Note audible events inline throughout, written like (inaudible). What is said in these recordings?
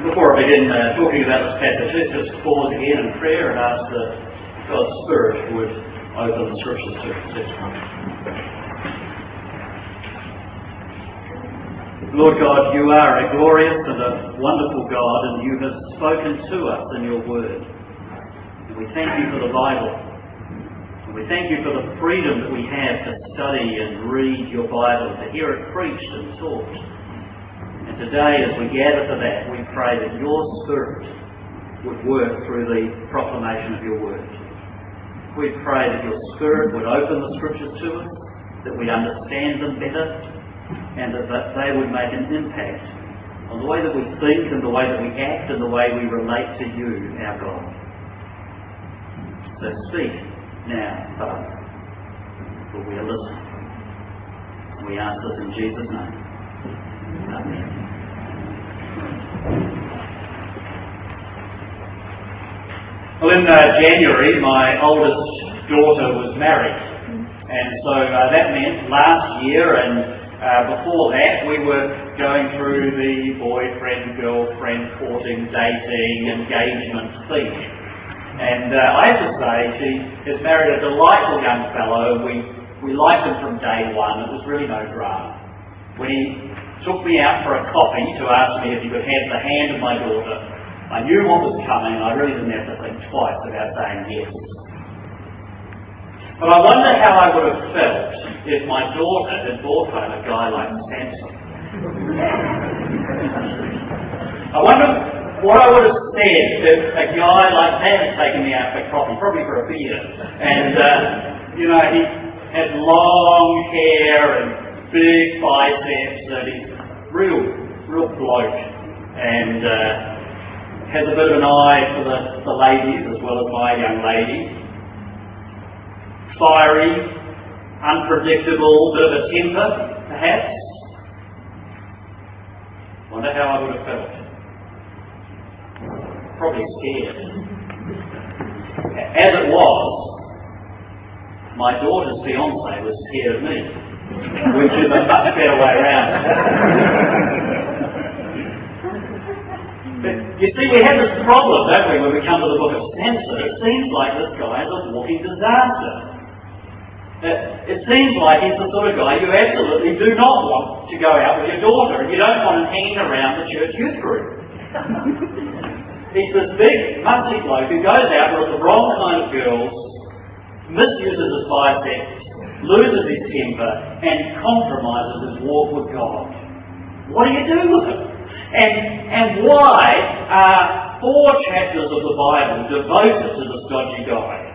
Before I begin uh, talking about this passage, let's just pause again in prayer and ask that God's Spirit would open the scriptures to us. Lord God, you are a glorious and a wonderful God, and you have spoken to us in your word. And we thank you for the Bible. And we thank you for the freedom that we have to study and read your Bible, to hear it preached and taught. Today, as we gather for that, we pray that your Spirit would work through the proclamation of your word. We pray that your Spirit would open the Scriptures to us, that we understand them better, and that they would make an impact on the way that we think and the way that we act and the way we relate to you, our God. So speak now, Father, for we are listening. We ask this in Jesus' name. Amen. Well, in uh, January, my oldest daughter was married. And so uh, that meant last year and uh, before that we were going through the boyfriend, girlfriend, courting, dating, engagement thing. And uh, I have to say, she has married a delightful young fellow. We, we liked him from day one. It was really no drama. When he took me out for a coffee to ask me if he could have the hand of my daughter, I knew what was coming and I really didn't have to think twice about saying yes. But I wonder how I would have felt if my daughter had brought home a guy like Samson. I wonder what I would have said if a guy like that had taken me out for coffee, probably for a beer. And, uh, you know, he had long hair and big biceps and he's real, real bloke. And, uh, has a bit of an eye for the, the ladies as well as my young lady. Fiery, unpredictable, bit of a temper, perhaps. Wonder how I would have felt. Probably scared. As it was, my daughter's fiance was scared of me, which is a much better way around. But you see, we have this problem, don't we, when we come to the book of Samson? It seems like this guy is a walking disaster. It seems like he's the sort of guy you absolutely do not want to go out with your daughter, and you don't want him hanging around the church youth group. he's this big, musty bloke who goes out with the wrong kind of girls, misuses his biceps, loses his temper, and compromises his walk with God. What do you do with it? And, and why are four chapters of the Bible devoted to this dodgy guy?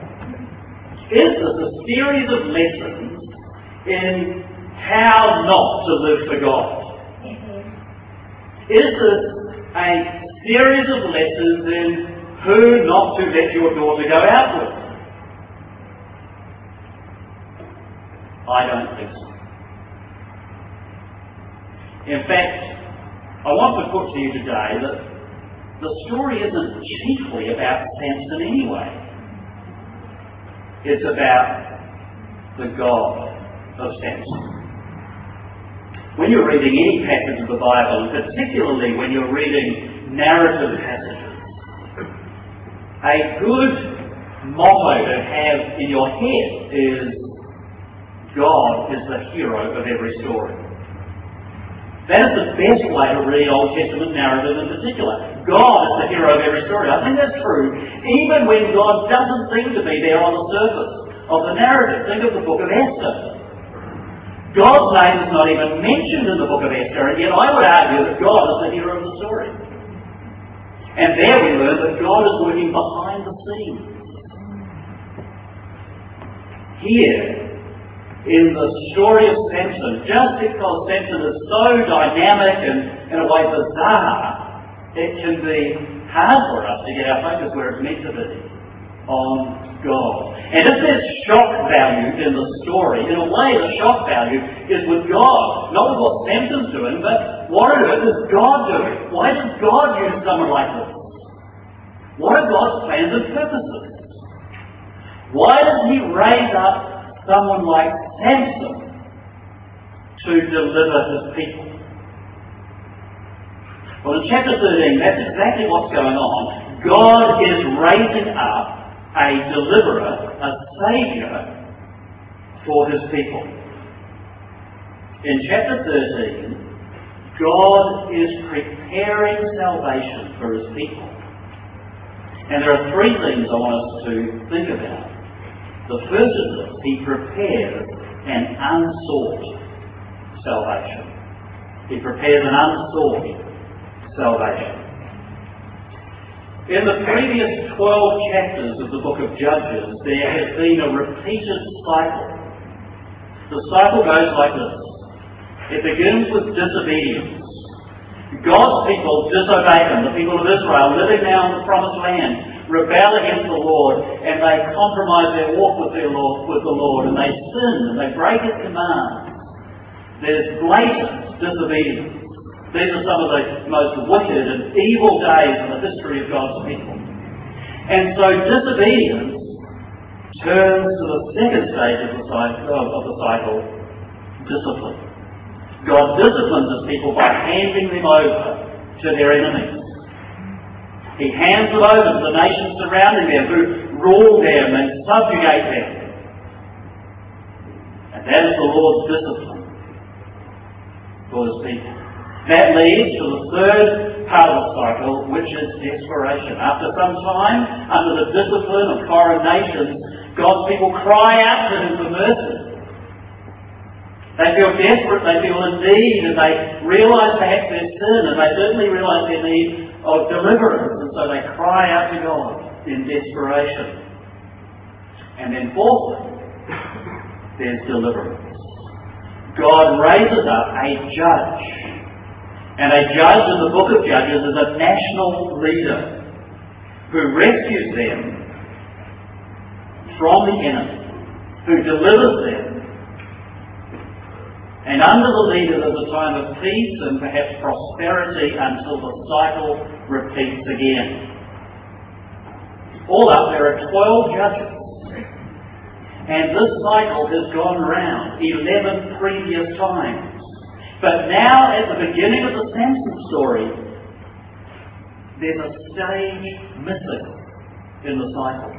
Is this a series of lessons in how not to live for God? Is this a series of lessons in who not to let your daughter go out with? I don't think so. In fact, I want to put to you today that the story isn't chiefly about Samson anyway. It's about the God of Samson. When you're reading any passage of the Bible, and particularly when you're reading narrative passages, a good motto to have in your head is God is the hero of every story. That is the best way to read Old Testament narrative in particular. God is the hero of every story. I think that's true even when God doesn't seem to be there on the surface of the narrative. Think of the book of Esther. God's name is not even mentioned in the book of Esther, and yet I would argue that God is the hero of the story. And there we learn that God is working behind the scenes. Here, in the story of Samson, just because Samson is so dynamic and, in a way, bizarre, it can be hard for us to get our focus where it's meant to be on God. And if there's shock value in the story, in a way the shock value is with God. Not with what Samson's doing, but what on earth is God doing? Why does God use someone like this? What are God's plans and purposes? Why does He raise up someone like Samson to deliver his people. Well, in chapter 13, that's exactly what's going on. God is raising up a deliverer, a saviour for his people. In chapter 13, God is preparing salvation for his people. And there are three things I want us to think about. The first is this He prepares an unsought salvation. He prepares an unsought salvation. In the previous 12 chapters of the book of Judges, there has been a repeated cycle. The cycle goes like this. It begins with disobedience. God's people disobey Him. The people of Israel, living now in the promised land, rebel against the Lord and they compromise their walk with, their Lord, with the Lord and they sin and they break His commands. There's blatant disobedience. These are some of the most wicked and evil days in the history of God's people. And so disobedience turns to the second stage of the cycle, of the cycle discipline. God disciplines his people by handing them over to their enemies. He hands them over to the nations surrounding them who rule them and subjugate them. And that is the Lord's discipline for his people. That leads to the third part of the cycle, which is desperation. After some time, under the discipline of foreign nations, God's people cry out to him for mercy. They feel desperate, they feel in need, and they realise perhaps their sin, and they certainly realise their need of deliverance, and so they cry out to God in desperation. And then fourthly, there's deliverance. God raises up a judge. And a judge in the book of Judges is a national leader who rescues them from the enemy, who delivers them and under the leader there's a time of peace and perhaps prosperity until the cycle repeats again. All up, there are 12 judges. And this cycle has gone round 11 previous times. But now, at the beginning of the Samson story, there's a stage missing in the cycle.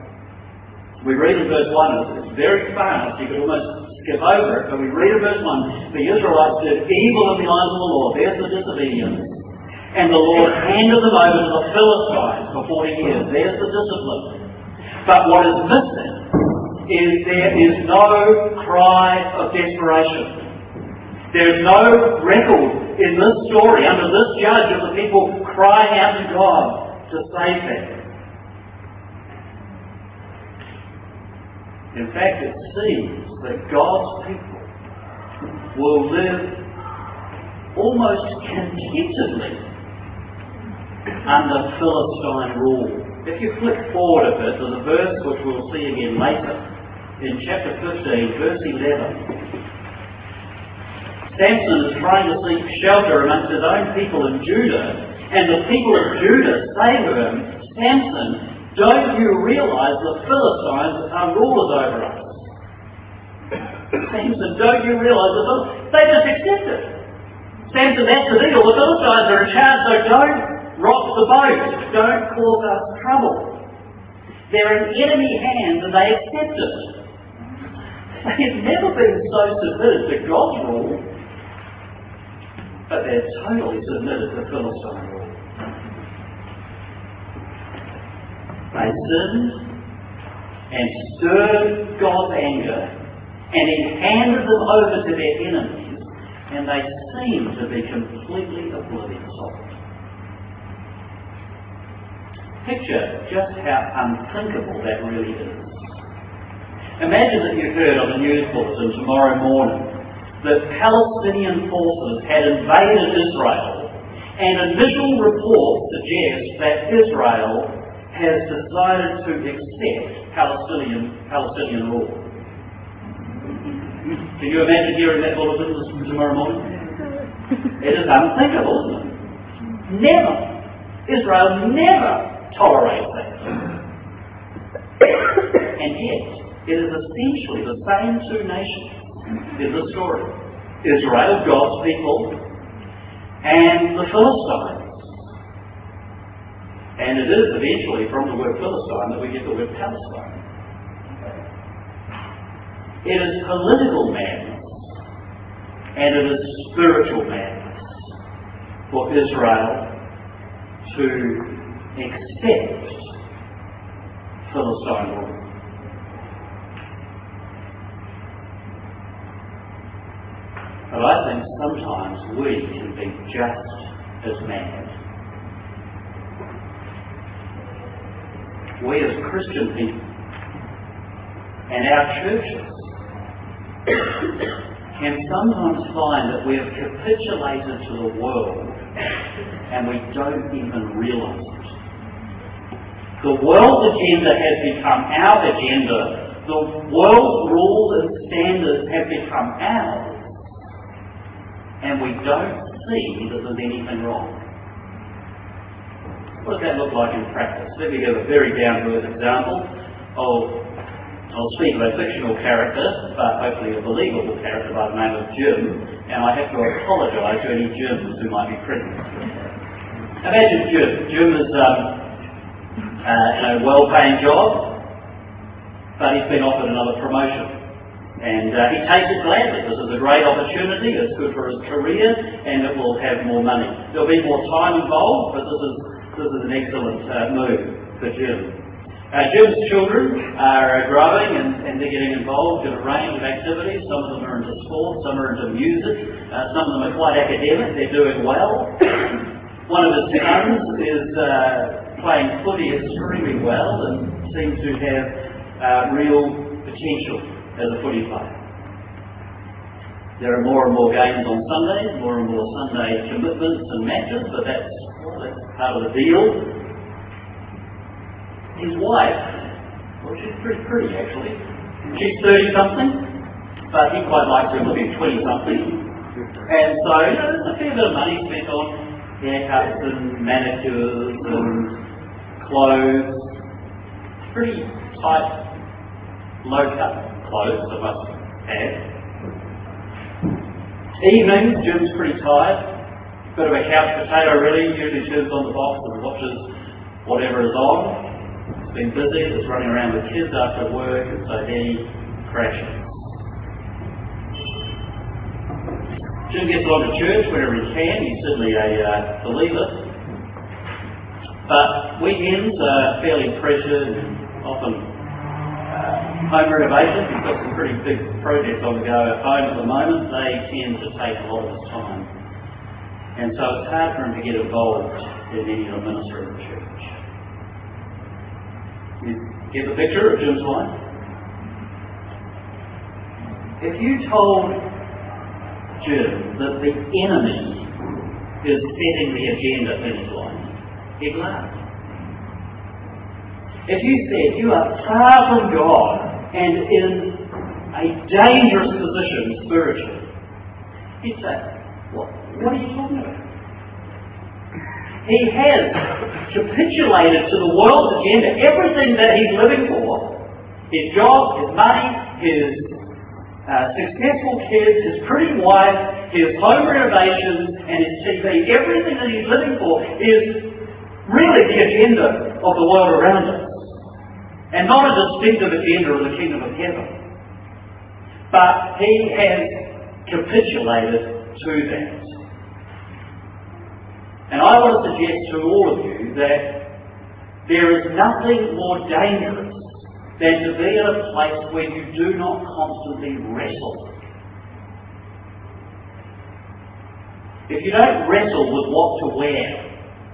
We read in verse 1, it's very fast, you could almost skip over it, but we read in verse 1 the Israelites did evil in the eyes of the Lord. There's the disobedience. And the Lord handed them over to the Philistines for 40 years. There's the discipline. But what is missing is there is no cry of desperation. There is no record in this story, under this judge, of the people crying out to God to save them. In fact, it seems that God's people will live almost contentedly under Philistine rule. If you flick forward a bit, there's a verse which we'll see again later in chapter 15, verse 11. Samson is trying to seek shelter amongst his own people in Judah, and the people of Judah say to him, Samson, don't you realize the Philistines are rulers over us? Samson, don't you realize that they just accept it? Samson, that's the deal. The Philistines are in charge, so don't rock the boat. Don't cause us trouble. They're in enemy hands and they accept it. They have never been so submitted to God's rule, but they're totally submitted to Philistine rule. They sinned and stirred God's anger, and He handed them over to their enemies, and they seemed to be completely oblivious of it. Picture just how unthinkable that really is. Imagine that you heard on the news bulletin tomorrow morning that Palestinian forces had invaded Israel, and initial reports suggest that Israel has decided to accept Palestinian, Palestinian rule. Can you imagine hearing that bulletin tomorrow morning? It is unthinkable, isn't it? Never. Israel never tolerates that. and yet, it is essentially the same two nations in the story. Israel, God's people, and the Philistines, And it is eventually from the word Philistine that we get the word Palestine. It is political madness and it is spiritual madness for Israel to accept Philistine rule. But I think sometimes we can be just as mad. We as Christian people and our churches can sometimes find that we have capitulated to the world and we don't even realize it. The world's agenda has become our agenda. The world's rules and standards have become ours. And we don't see that there's anything wrong. What does that look like in practice? Let me give a very down-to-earth example of I'll speak of a fictional character, but hopefully a believable character by the name of Jim, and I have to apologise to any Jims who might be present. Imagine Jim. Jim is um, uh, in a well-paying job, but he's been offered another promotion. And uh, he takes it gladly. This is a great opportunity. It's good for his career, and it will have more money. There'll be more time involved, but this is this is an excellent uh, move for Jim. Uh, Jim's children are growing and, and, they're getting involved in a range of activities. Some of them are into sport, some are into music, uh, some of them are quite academic, they're doing well. (coughs) One of his sons is uh, playing footy extremely well and seems to have uh, real potential as a footy player. There are more and more games on Sundays, more and more Sunday commitments and matches, but that's, well, that's part of the deal his wife, well, she's pretty pretty actually. She's 30 something, but he quite likes her looking 20 something. And so, you know, there's a fair bit of money spent on haircuts and manicures and clothes. Pretty tight, low cut clothes, I must add. Evenings, Jim's pretty tired. Bit of a couch potato really, usually turns on the box and watches whatever is on been busy, was running around with kids after work, and so he crashes. Jim gets along to church whenever he can. He's certainly a uh, believer. But weekends are fairly pressured and often uh, home renovations. He's got some pretty big projects on the go at home at the moment. They tend to take a lot of his time. And so it's hard for him to get involved in any of the ministry of the church. Get the picture of Jim's life? If you told Jim that the enemy is setting the agenda in his life, he'd laugh. If you said you are far from God and in a dangerous position spiritually, he'd say, What, what are you talking about? He has capitulated to the world's agenda everything that he's living for his job, his money, his uh, successful kids, his pretty wife, his home renovations, and his TV. Everything that he's living for is really the agenda of the world around us. And not a distinctive agenda of the kingdom of heaven. But he has capitulated to that. And I want to suggest to all of you that there is nothing more dangerous than to be in a place where you do not constantly wrestle. If you don't wrestle with what to wear,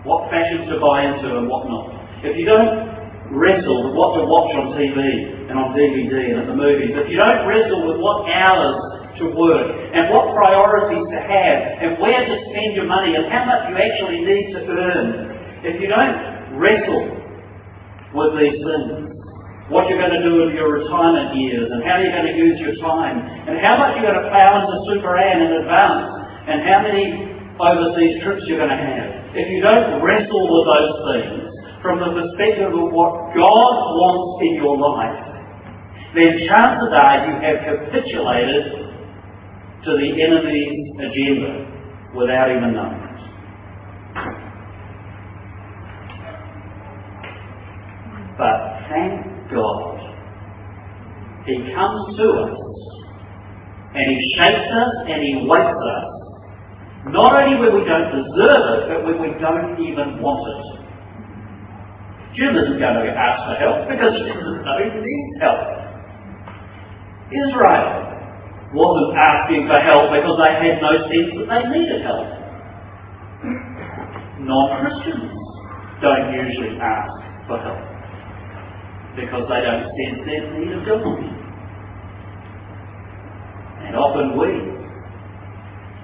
what fashions to buy into and what not, if you don't wrestle with what to watch on TV and on DVD and at the movies, if you don't wrestle with what hours to work and what priorities to have and where to spend your money and how much you actually need to earn. If you don't wrestle with these things, what you're going to do with your retirement years and how you're going to use your time and how much you're going to plough into Super Ann in advance and how many overseas trips you're going to have. If you don't wrestle with those things from the perspective of what God wants in your life, then chances are you have capitulated to the enemy's agenda without even knowing it. But thank God, He comes to us and He shapes us and He wakes us, not only when we don't deserve it, but when we don't even want it. Jim isn't going to ask for help because he doesn't know he needs help. Israel wasn't asking for help because they had no sense that they needed help. Non-Christians don't usually ask for help because they don't sense their need of God. And often we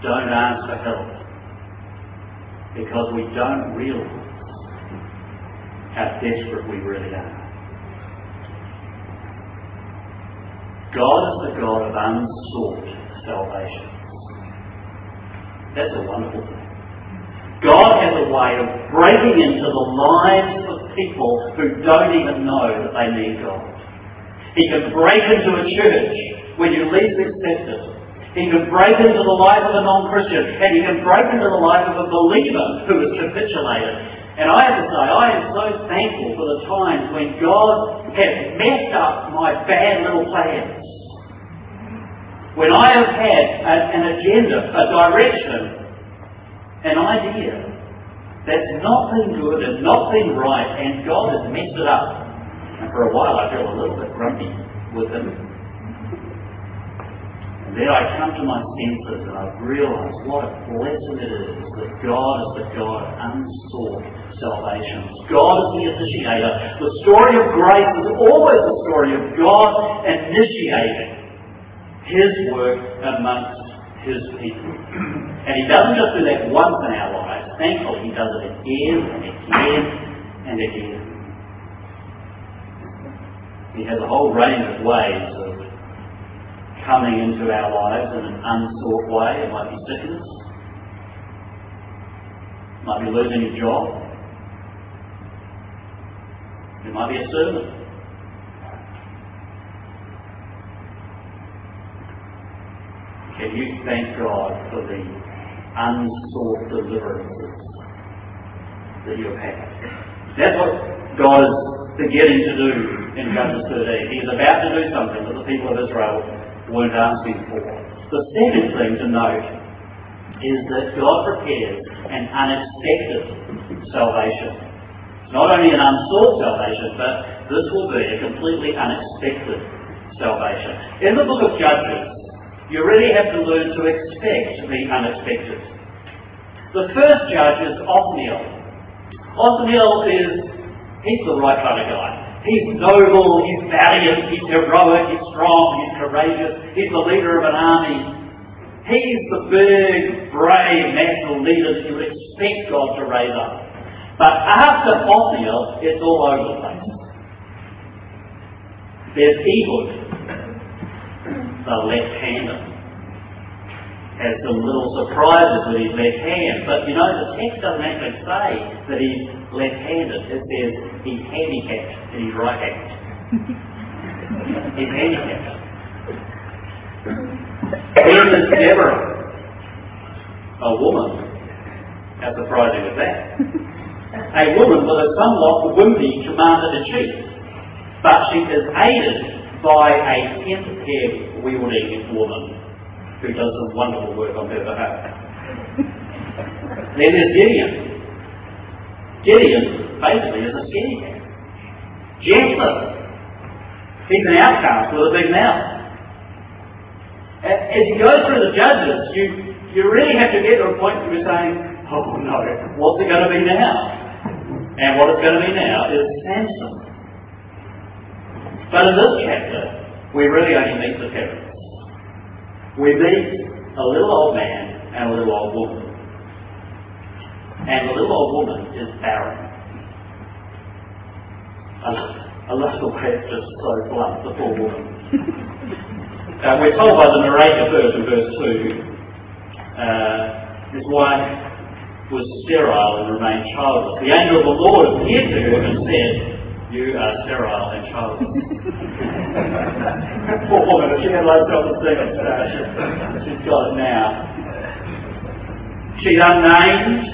don't ask for help because we don't realise how desperate we really are. God is the God of unsought salvations. That's a wonderful thing. God has a way of breaking into the lives of people who don't even know that they need God. He can break into a church when you least expect it. He can break into the life of a non-Christian, and he can break into the life of a believer who has capitulated and I have to say, I am so thankful for the times when God has messed up my bad little plans. When I have had a, an agenda, a direction, an idea that's not been good and not been right, and God has messed it up. And for a while I feel a little bit grumpy with Him. And then I come to my senses and I realise what a blessing it is that God is the God unsought salvations. God is the initiator. The story of grace is always the story of God initiating His work amongst His people. And He doesn't just do that once in our lives. Thankfully, He does it again and again and again. He has a whole range of ways of coming into our lives in an unsought way. It might be sickness. Might be losing your job. It might be a sermon. Can you thank God for the unsought deliverances that you have had? That's what God is beginning to do in Judges 13. He's about to do something that the people of Israel weren't asking for. The second thing to note is that God prepares an unexpected salvation. Not only an unsought salvation, but this will be a completely unexpected salvation. In the book of Judges, you really have to learn to expect the unexpected. The first judge is Othniel. Othniel is, he's the right kind of guy. He's noble, he's valiant, he's heroic, he's strong, he's courageous, he's the leader of an army. He's the big, brave national leader that you would expect God to raise up. But after Othniel, it's all over the place. There's Ehud, the left-hander. Has some little surprises with his left hand, but you know the text doesn't actually say that he's left-handed. It says he's handicapped in his right hand. he's handicapped. Then there's Deborah, a woman. How surprising is that? A woman with a somewhat wimpy commander-in-chief, but she is aided by a tent-peg wielding woman who does some wonderful work on her behalf. then there's Gideon. Gideon basically is a skinny cat. Jephthah. He's an outcast with a big mouth. As you go through the judges, you, you really have to get to a point where you're saying, oh no, what's it going to be now? And what it's going to be now is Samson. But in this chapter, we really only meet the parents we meet a little old man and a little old woman. And the little old woman is barren. I love the way it's just so blunt, the poor woman. (laughs) uh, we're told by the narrator first in verse 2, uh, his wife was sterile and remained childless. The angel of the Lord appeared to her and said, You are sterile and childless. (laughs) Poor woman, if she had low self esteem, she's got it now. She's unnamed.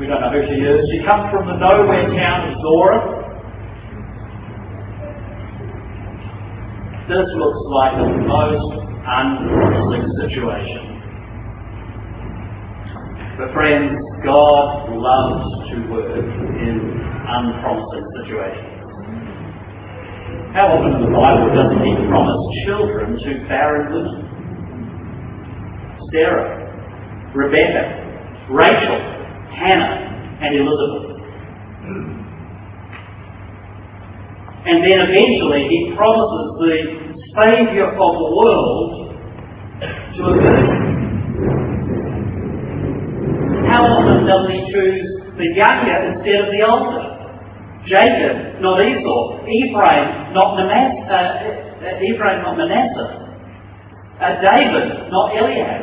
We don't know who she is. She comes from the nowhere town of Zorah. This looks like the most unpromising situation but friends, God loves to work in unpromising situations. How often in the Bible doesn't He promise children to barren women? Sarah, Rebecca, Rachel, Hannah, and Elizabeth. And then eventually He promises the Saviour of the world to a he choose the younger instead of the older? Jacob, not Esau. Ephraim, not Manasseh. Uh, uh, Ephraim, not Manasseh. Uh, David, not Eliab.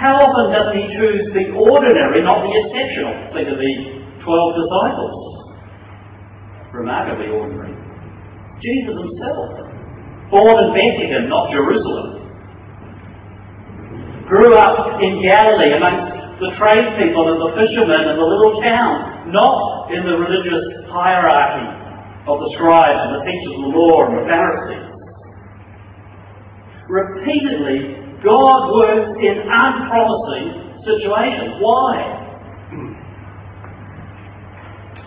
How often doesn't he choose the ordinary, not the exceptional? Think of the twelve disciples. Remarkably ordinary. Jesus himself, born in Bethlehem, not Jerusalem grew up in Galilee amongst the tradespeople and the fishermen in the little town, not in the religious hierarchy of the scribes and the teachers of the law and the Pharisees. Repeatedly, God works in unpromising situations. Why?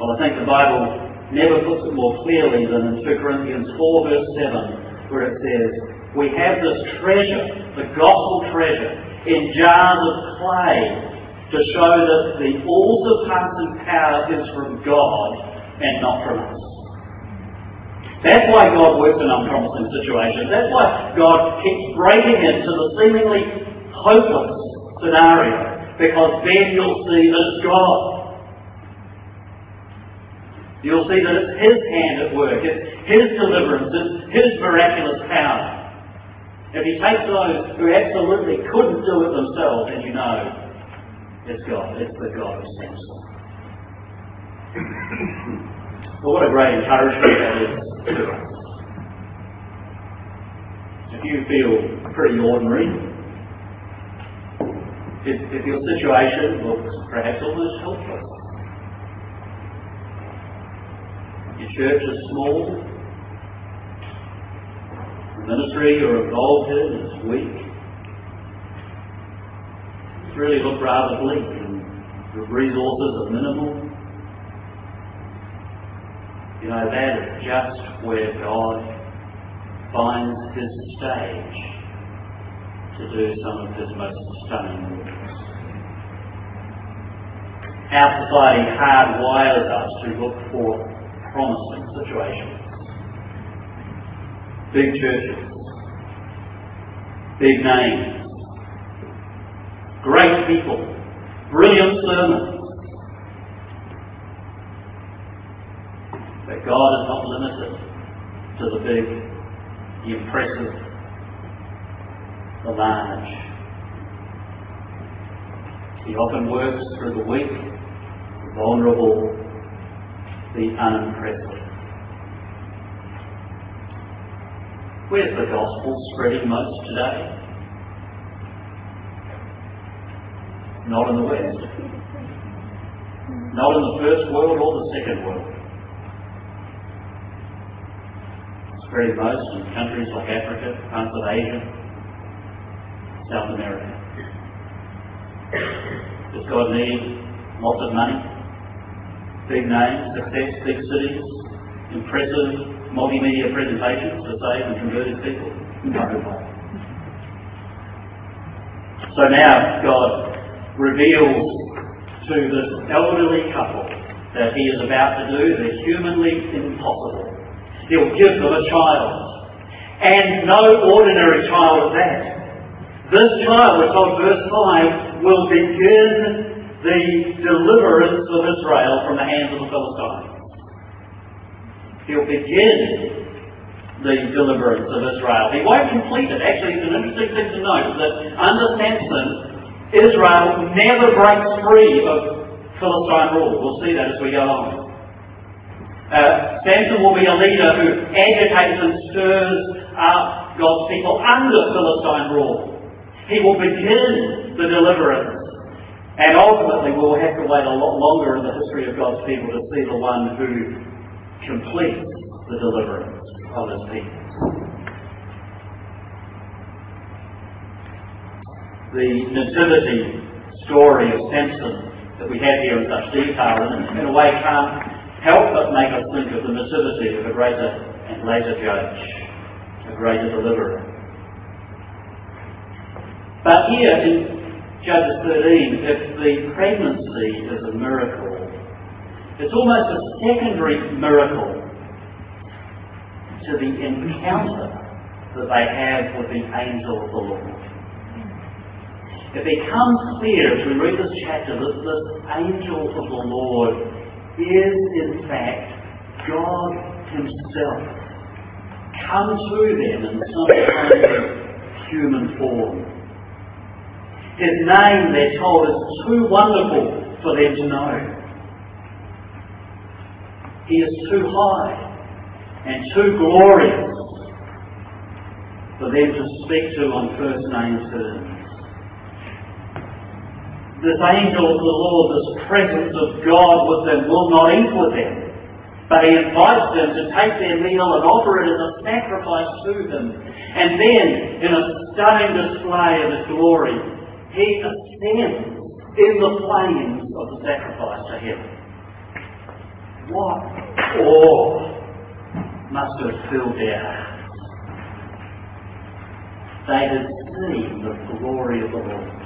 Well, I think the Bible never puts it more clearly than in 2 Corinthians 4 verse 7, where it says, We have this treasure, the gospel treasure, in jars of clay to show that the all-surpassing power is from God and not from us. That's why God works in unpromising situations. That's why God keeps breaking into the seemingly hopeless scenario, because then you'll see that it's God. You'll see that it's His hand at work, it's His deliverance, it's His miraculous power. If he takes those who absolutely couldn't do it themselves, then you know it's God. It's the God of Samson. (coughs) well, what a great encouragement that is to us. (coughs) If you feel pretty ordinary, if, if your situation looks perhaps almost helpless, your church is small, ministry you're involved in is weak. It's really looked rather bleak and the resources are minimal. You know, that is just where God finds his stage to do some of his most stunning works. Our society hardwires us to look for promising situations big churches, big names, great people, brilliant sermons. But God is not limited to the big, the impressive, the large. He often works through the weak, the vulnerable, the unimpressive. Where's the gospel spreading most today? Not in the West. Not in the first world or the second world. Spreading most in countries like Africa, parts of Asia, South America. Does God need lots of money? Big names, success, big cities, impressive multimedia presentations to save and converted people? So now God reveals to this elderly couple that he is about to do the humanly impossible. He'll give them a child. And no ordinary child at that. This child, we're told verse 5, will begin the deliverance of Israel from the hands of the Philistines. He'll begin the deliverance of Israel. He won't complete it. Actually, it's an interesting thing to note that under Samson, Israel never breaks free of Philistine rule. We'll see that as we go on. Uh, Samson will be a leader who agitates and stirs up God's people under Philistine rule. He will begin the deliverance. And ultimately, we'll have to wait a lot longer in the history of God's people to see the one who completes the deliverance. of his people. The nativity story of Samson that we have here in such detail, in a way can't help but make us think of the nativity of a greater and later judge, a greater deliverer. But here in Judges 13, if the pregnancy is a miracle, it's almost a secondary miracle to the encounter that they have with the angel of the Lord. It becomes clear as we read this chapter that this angel of the Lord is in fact God Himself come to them in some kind of human form. His name, they're told, is too wonderful for them to know. He is too high and too glorious for them to speak to on first name terms. This angel of the Lord, this presence of God with them, will not eat with them. But he invites them to take their meal and offer it as a sacrifice to them. And then, in a stunning display of his glory, he ascends in the flames of the sacrifice to heaven. What awe must have filled their hearts. They had seen the glory of the Lord.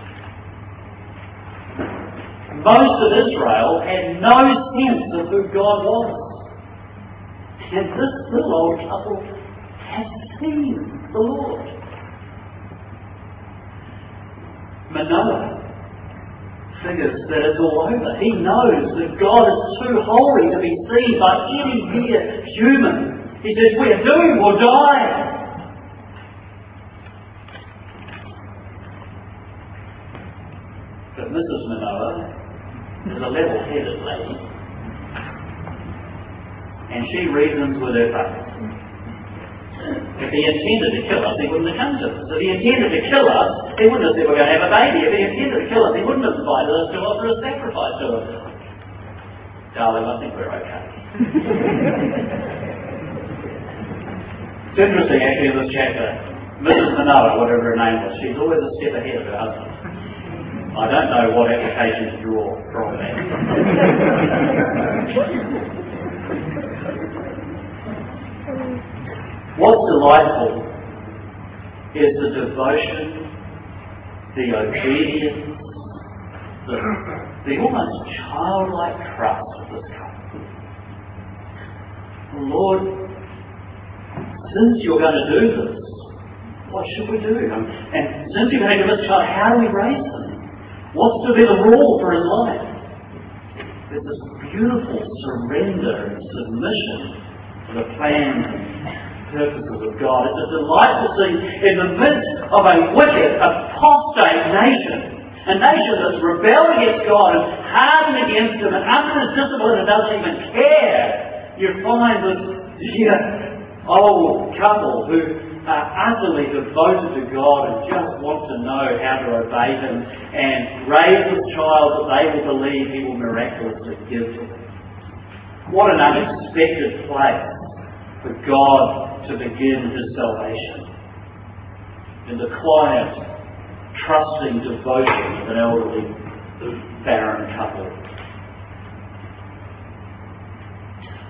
Most of Israel had no sense of who God was. And this little old couple has seen the Lord. Manoah figures that it's all over. He knows that God is too holy to be seen by any mere human. He says, We're doomed, we'll die. But Mrs. Manoah is a level headed lady. And she reasons with her face. If he intended to kill us, he wouldn't have come to us. If he intended to kill us, he wouldn't have said we're going to have a baby. If he intended to kill us, he wouldn't have invited us to offer a sacrifice to us. Darling, I think we're okay. It's interesting, actually, in this chapter, Mrs. Manoah, whatever her name was, she's always a step ahead of her husband. I don't know what application to draw from that. (laughs) What's delightful is the devotion, the obedience, the, the almost childlike trust of this couple. Lord, since you're going to do this, what should we do? And since you're going to give us child, how do we raise them? What's to be the rule for his life? There's this beautiful surrender and submission to the plans purposes of God. It's a delight to see in the midst of a wicked, apostate nation, a nation that's rebelled against God and hardened against Him and under His discipline and doesn't even care, you find this dear, old couple who are utterly devoted to God and just want to know how to obey Him and raise a child that they will believe He will miraculously give to them. What an unexpected place for God to begin His salvation. In the quiet, trusting devotion of an elderly, barren couple.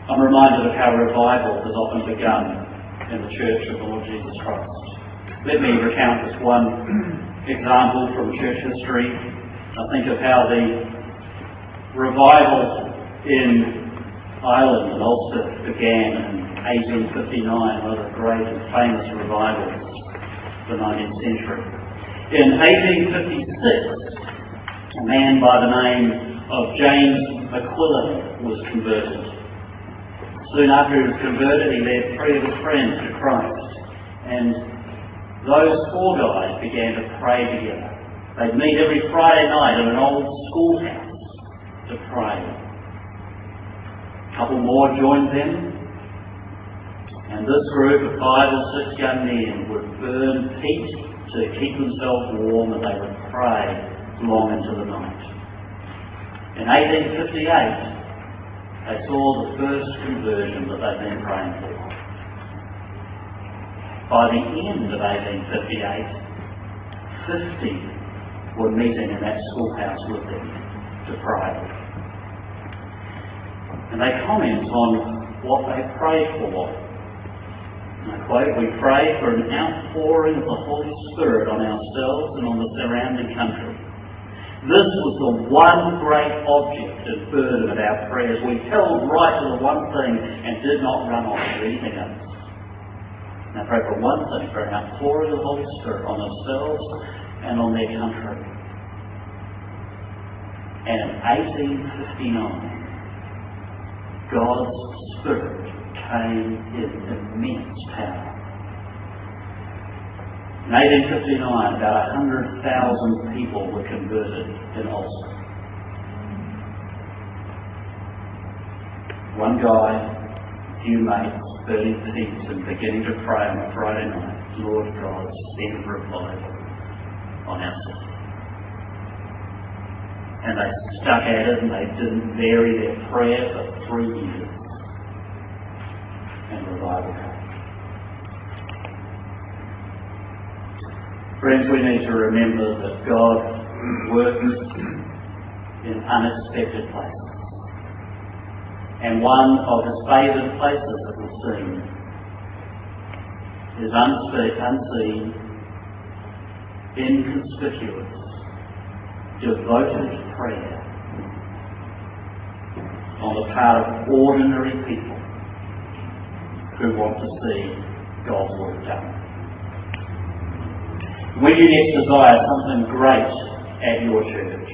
I'm reminded of how revival has often begun in the Church of the Lord Jesus Christ. Let me recount this one example from church history. I think of how the revival in Ireland and Ulster began in 1859, one of the great and famous revivals of the 19th century. In 1856, a man by the name of James McQuilkin was converted. Soon after he was converted, he led three of his friends to Christ. And those four guys began to pray together. They'd meet every Friday night in an old schoolhouse to pray. A couple more joined them. And this group of five or six young men would burn peat to keep themselves warm and they would pray long into the night. In 1858, they saw the first conversion that they'd been praying for. by the end of 1858, 50 were meeting in that schoolhouse with them to pray. And they comment on what they prayed for. We pray for an outpouring of the Holy Spirit on ourselves and on the surrounding country. This was the one great object and burden of our prayers. We held right to the one thing and did not run off to anything else. Now pray for one thing, for an outpouring of the Holy Spirit on ourselves and on their country. And in 1859, God's Spirit came in immense power. In 1859, about 100,000 people were converted in Ulster. One guy few mates burning peace and beginning to pray on a Friday night, Lord God, send revival on our city. And they stuck at it and they didn't vary their prayer for three years. And revival. Friends, we need to remember that God works in unexpected places and one of his favoured places that we've seen is unseen, inconspicuous, devoted prayer on the part of ordinary people who want to see God's work done. When you next desire something great at your church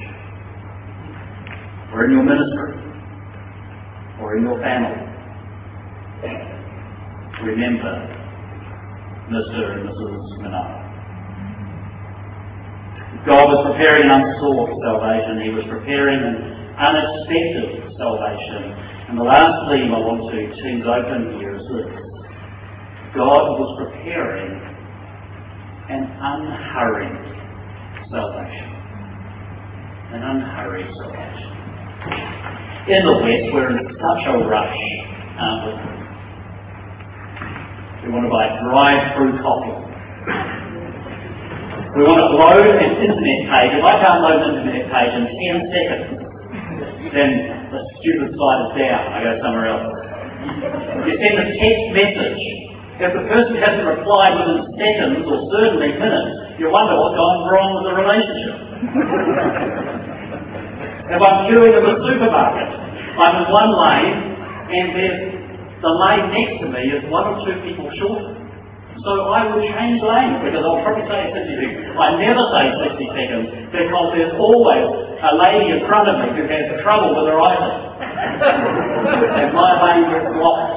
or in your ministry, or in your family. Remember Mr. and Mrs. Manoah. God was preparing an unsought salvation. He was preparing an unexpected salvation. And the last theme I want to tease open here is this. God was preparing an unhurried salvation. An unhurried salvation. In the West, we're in such a rush, aren't we? We want to buy drive-through coffee. We want to load an internet page. If I can't load an internet page in 10 seconds, then stupid site is down. I go somewhere else. You send a text message. If the person hasn't replied within seconds or certainly minutes, you wonder what's gone wrong with the relationship. If I'm queuing in the supermarket, I'm in one lane and there's the lane next to me is one or two people short. So I will change lanes because I'll probably say 60 seconds. I never say 60 seconds because there's always a lady in front of me who has trouble with her item. (laughs) and my lane gets blocked.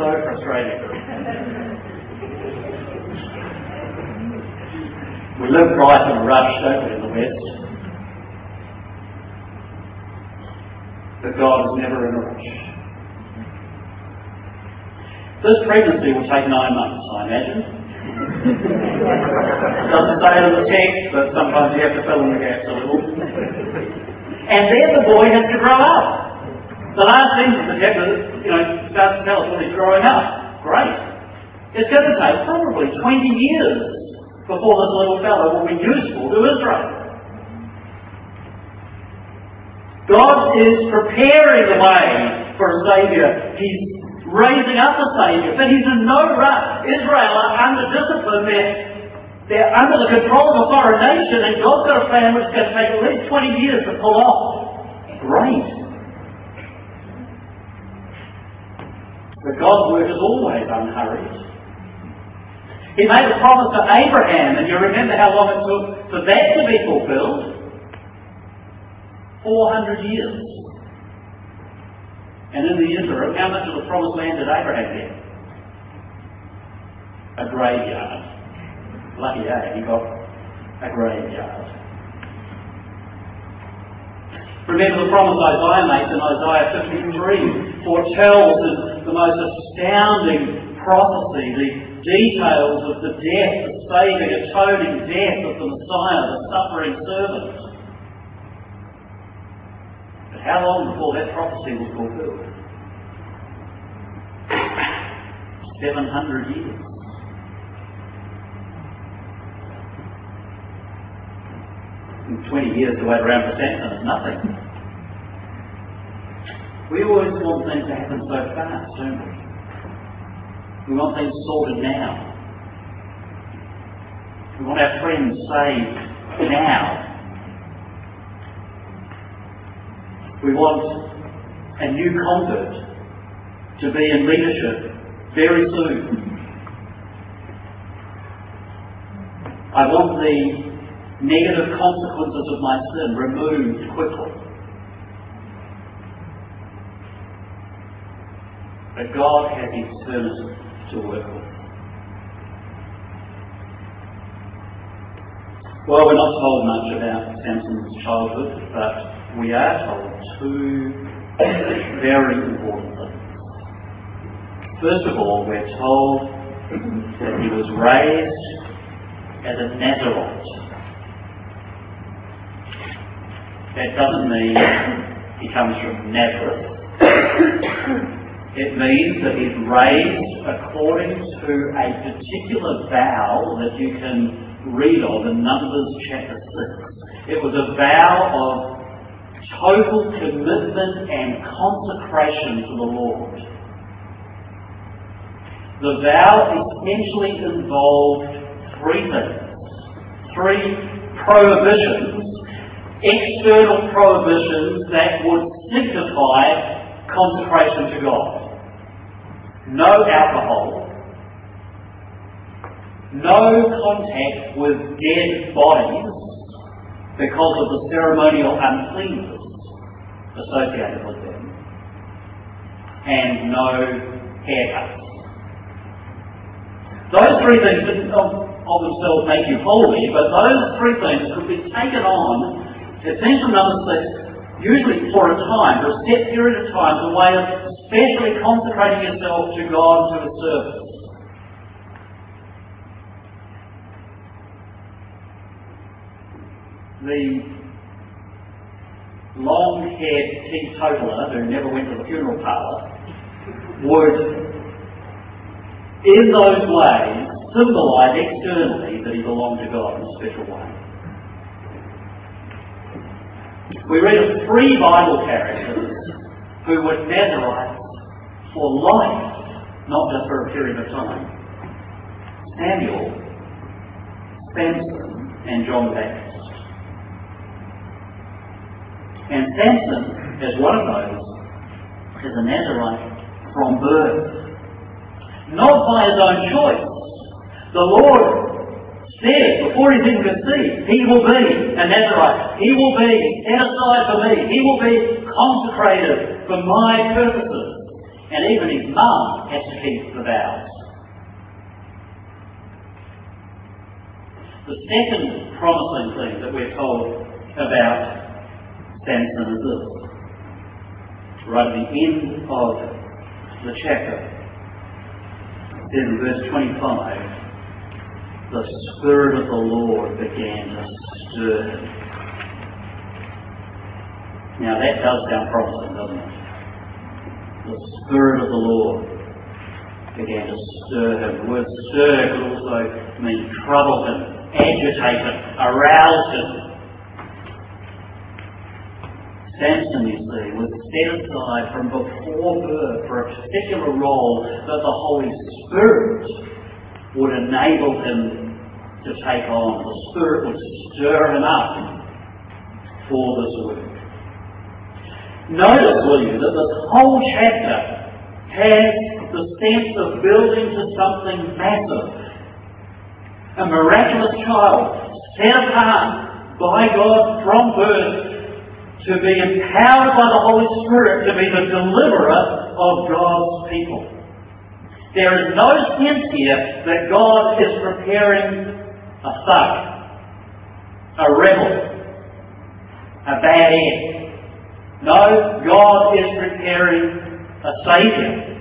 so frustrating. We live right in a rush, don't we, in the West? But God is never in a rush. This pregnancy will take nine months, I imagine. Doesn't say it in the text, but sometimes you have to fill in the gaps a little. And then the boy has to grow up. The last thing of the chapter, you know, starts to tell us when he's growing up. Great. It's going to take probably 20 years before this little fellow will be useful to Israel. God is preparing the way for a Saviour. He's raising up a Saviour, but He's in no rush. Israel are under discipline. They're, they're under the control of a foreign nation, and God's got a plan which is going to take at least 20 years to pull off. Great. But God's work is always unhurried. He made a promise to Abraham, and you remember how long it took for that to be fulfilled. 400 years. And in the interim, how much of the promised land did Abraham get? A graveyard. Lucky day, he got a graveyard. Remember the promise Isaiah makes in Isaiah 53 foretells the most astounding prophecy, the details of the death, the saving, atoning death of the Messiah, the suffering servant. How long before that prophecy was fulfilled? 700 years. In 20 years to wait around for Samson is nothing. We always want things to happen so fast, don't we? We want things sorted now. We want our friends saved now. We want a new convert to be in leadership very soon. I want the negative consequences of my sin removed quickly. But God has eternity to work with. Well, we're not told much about Samson's childhood, but we are told two very important things. First of all, we're told that he was raised as a Nazarite. That doesn't mean he comes from Nazareth. It means that he's raised according to a particular vow that you can read of in Numbers chapter 6. It was a vow of total commitment and consecration to the Lord. The vow essentially involved three things, three prohibitions external prohibitions that would signify consecration to God. No alcohol, no contact with dead bodies because of the ceremonial uncleanness associated with them, and no haircuts. Those three things didn't of, of themselves make you holy, but those three things could be taken on Essential number six, usually for a time, for a set period of time, as a way of specially consecrating yourself to God to His service. The long-haired teetotaler who never went to the funeral parlour would, in those ways, symbolise externally that he belonged to God in a special way. We read of three Bible characters who were Nazarites for life, not just for a period of time. Samuel, Samson, and John the Baptist. And Samson, as one of those, is a Nazarite from birth. Not by his own choice. The Lord said before he's even conceived, he will be a Nazarite. He will be set aside for me. He will be consecrated for my purposes. And even his mum has to keep the vows. The second promising thing that we're told about Is this. Right at the end of the chapter, in verse 25, the Spirit of the Lord began to stir. Now that does sound promising, doesn't it? The Spirit of the Lord began to stir him. The word stir could also mean trouble him, agitate him, arouse him. Samson, you see, was set aside from before birth for a particular role that the Holy Spirit would enable him to take on. The Spirit would stir him up for this work. Notice, will you, that this whole chapter has the sense of building to something massive. A miraculous child set apart by God from birth to be empowered by the Holy Spirit to be the deliverer of God's people. There is no sense here that God is preparing a thug, a rebel, a bad end. No, God is preparing a Saviour.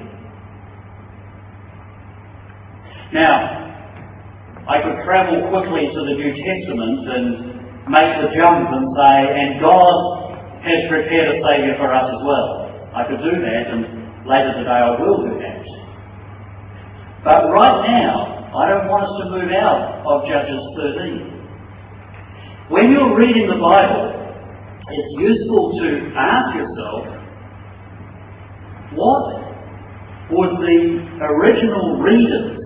Now, I could travel quickly to the New Testament and make the jump and say, and God has prepared a Saviour for us as well. I could do that, and later today I will do that. But right now, I don't want us to move out of Judges 13. When you're reading the Bible, it's useful to ask yourself, what would the original readers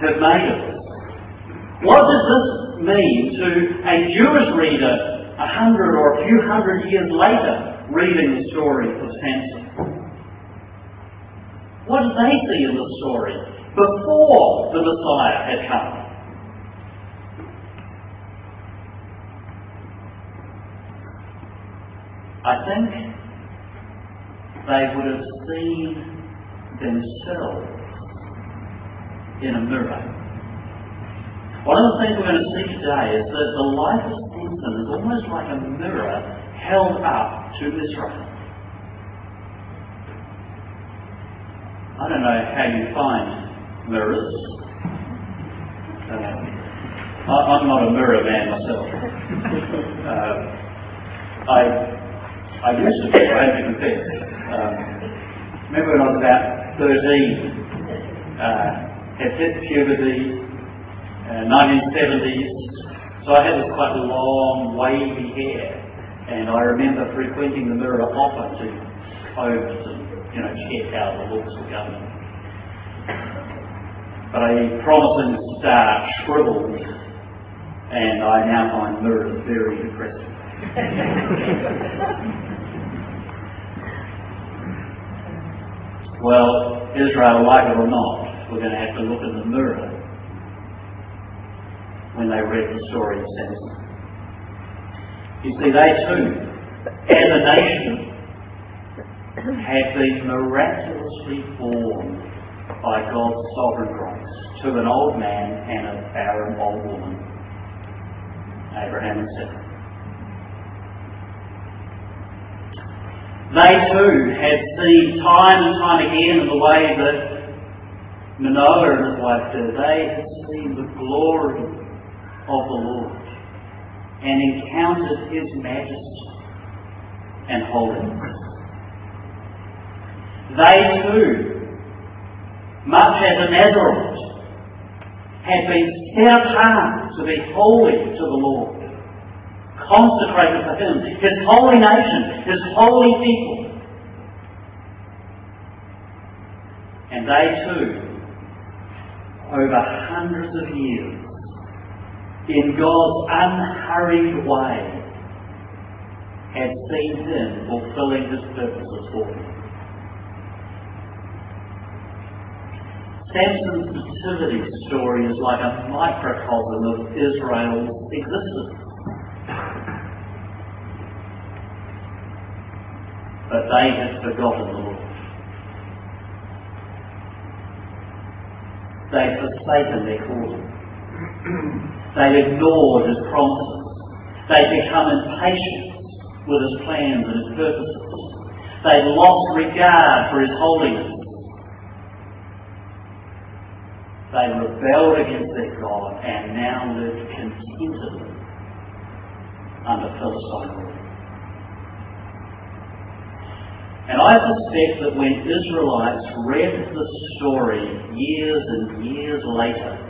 have made of this? What does this mean to a Jewish reader a hundred or a few hundred years later reading the story of Samson? What did they see in the story before the Messiah had come? I think they would have seen themselves in a mirror. One of the things we're going to see today is that the life of Samson is almost like a mirror held up to Israel. I don't know how you find mirrors. Uh, I, am not a mirror man myself. (laughs) Uh, I I used to be, I have to confess. Um, remember when I was about 13, uh, had hit puberty, uh, 1970s, so I had this quite long, wavy hair, and I remember frequenting the mirror often to it and, you know, check how the looks were going. But a promising start shriveled, and I now find mirrors very depressing. (laughs) well, Israel, like it or not, we're going to have to look in the mirror when they read the story of Samson. You see, they too, as a nation, had been miraculously born by God's sovereign grace to an old man and a barren old woman, Abraham and Sarah. They too had seen time and time again in the way that Manoah and his wife did, they had seen the glory of the Lord and encountered his majesty and holiness. They too, much as a Nazarite, had been set apart to be holy to the Lord consecrated for Him, His holy nation, His holy people. And they too, over hundreds of years, in God's unhurried way, had seen Him fulfilling His purposes for them. Samson's nativity story is like a microcosm of Israel's existence. but they had forgotten the Lord. They had forsaken their calling. They ignored his promises. They become impatient with his plans and his purposes. They lost regard for his holiness. They rebelled against their God and now lived contentedly under Philistine rule. And I suspect that when Israelites read the story years and years later,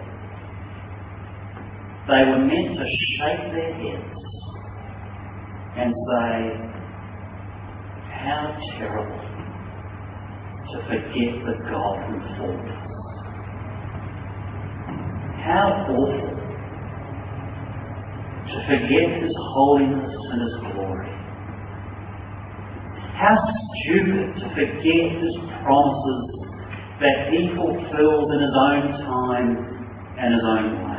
they were meant to shake their heads and say, How terrible to forget the God who formed us. How awful to forget His holiness and His glory. How stupid to forget his promises that he fulfills in his own time and his own way.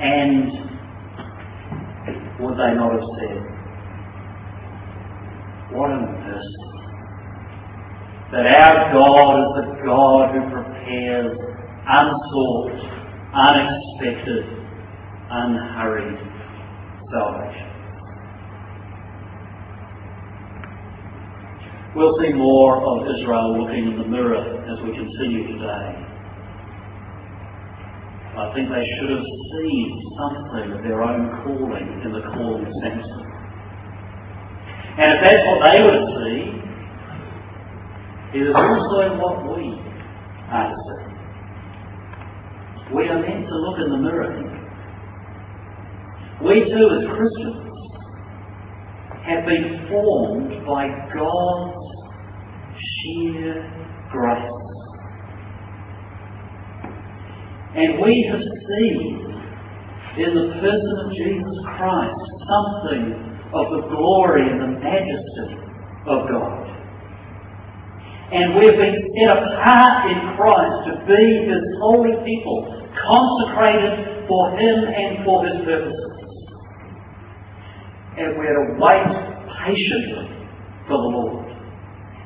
And would they not have said, What a mercy that our God is the God who prepares unsought, unexpected, unhurried salvation. We'll see more of Israel looking in the mirror as we continue today. I think they should have seen something of their own calling in the calling of Samson. And if that's what they would see, it is also what we are to see. we are meant to look in the mirror. We too, as Christians, have been formed by God's sheer grace. And we have seen in the person of Jesus Christ something of the glory and the majesty of God. And we've been set apart in Christ to be His holy people, consecrated for Him and for His purposes. And we're to wait patiently for the Lord.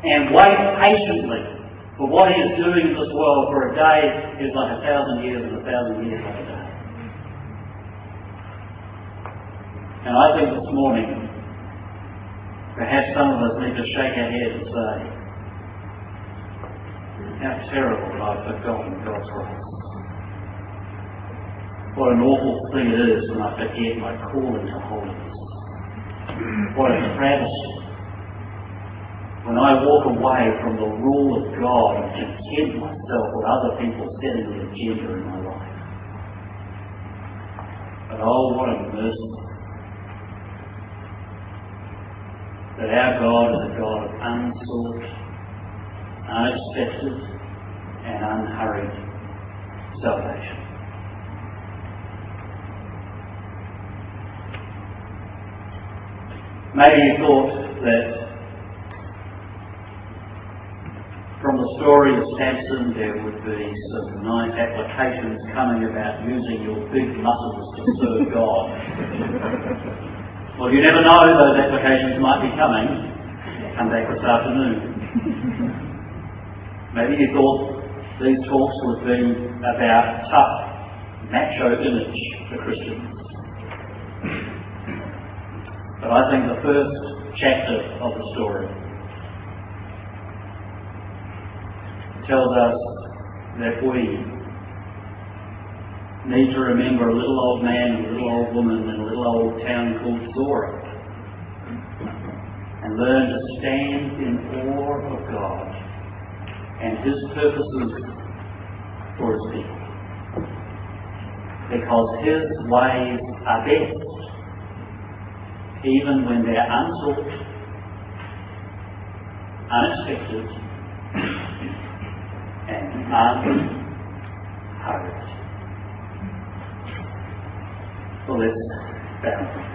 And wait patiently for what He is doing in this world, for a day is like a thousand years and a thousand years like a day. And I think this morning, perhaps some of us need to shake our heads and say, how terrible that I've forgotten God's grace. What an awful thing it is when I forget my calling to holiness. What a travesty. When I walk away from the rule of God and content myself with other people setting the agenda in my life. But oh, what a mercy that our God is a God of unsought, unexpected, and unhurried salvation. Maybe you thought that from the story of Samson there would be some nice applications coming about using your big muscles to serve God. Well, you never know, those applications might be coming. Come back this afternoon. Maybe you thought these talks would be about tough, macho image for Christians. But I think the first chapter of the story tells us that we need to remember a little old man and a little old woman in a little old town called Zorah and learn to stand in awe of God and His purposes for His people. Because His ways are best, even when they're unsought, unexpected, and unhurried. So let's bow.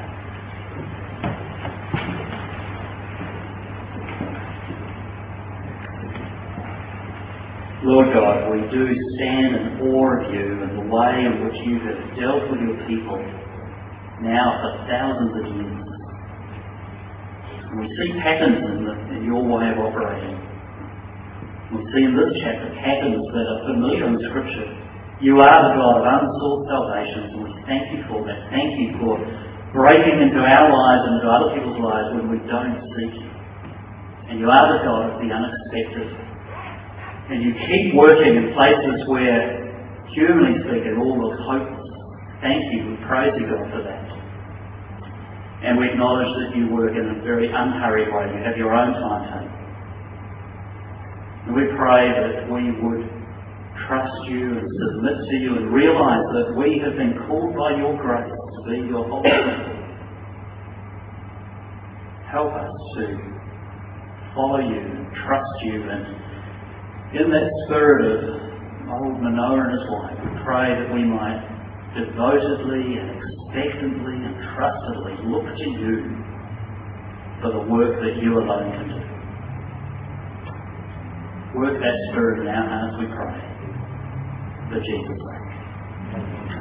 Lord God, we do stand in awe of you and the way in which you have dealt with your people now for thousands of years. And we see patterns in, the, in your way of operating. We see in this chapter patterns that are familiar in Scripture you are the God of unsought salvation, and we thank you for that. Thank you for breaking into our lives and into other people's lives when we don't seek you. And you are the God of the unexpected. And you keep working in places where, humanly speaking, all looks hopeless. Thank you. We praise you, God, for that. And we acknowledge that you work in a very unhurried way. You have your own timetable. We pray that we would trust you and submit to you and realize that we have been called by your grace to be your holy people. Help us to follow you and trust you and in that spirit of old Manoah and his wife, we pray that we might devotedly and expectantly and trustedly look to you for the work that you alone can do work that spirit in our hearts, we pray. For Jesus' sake.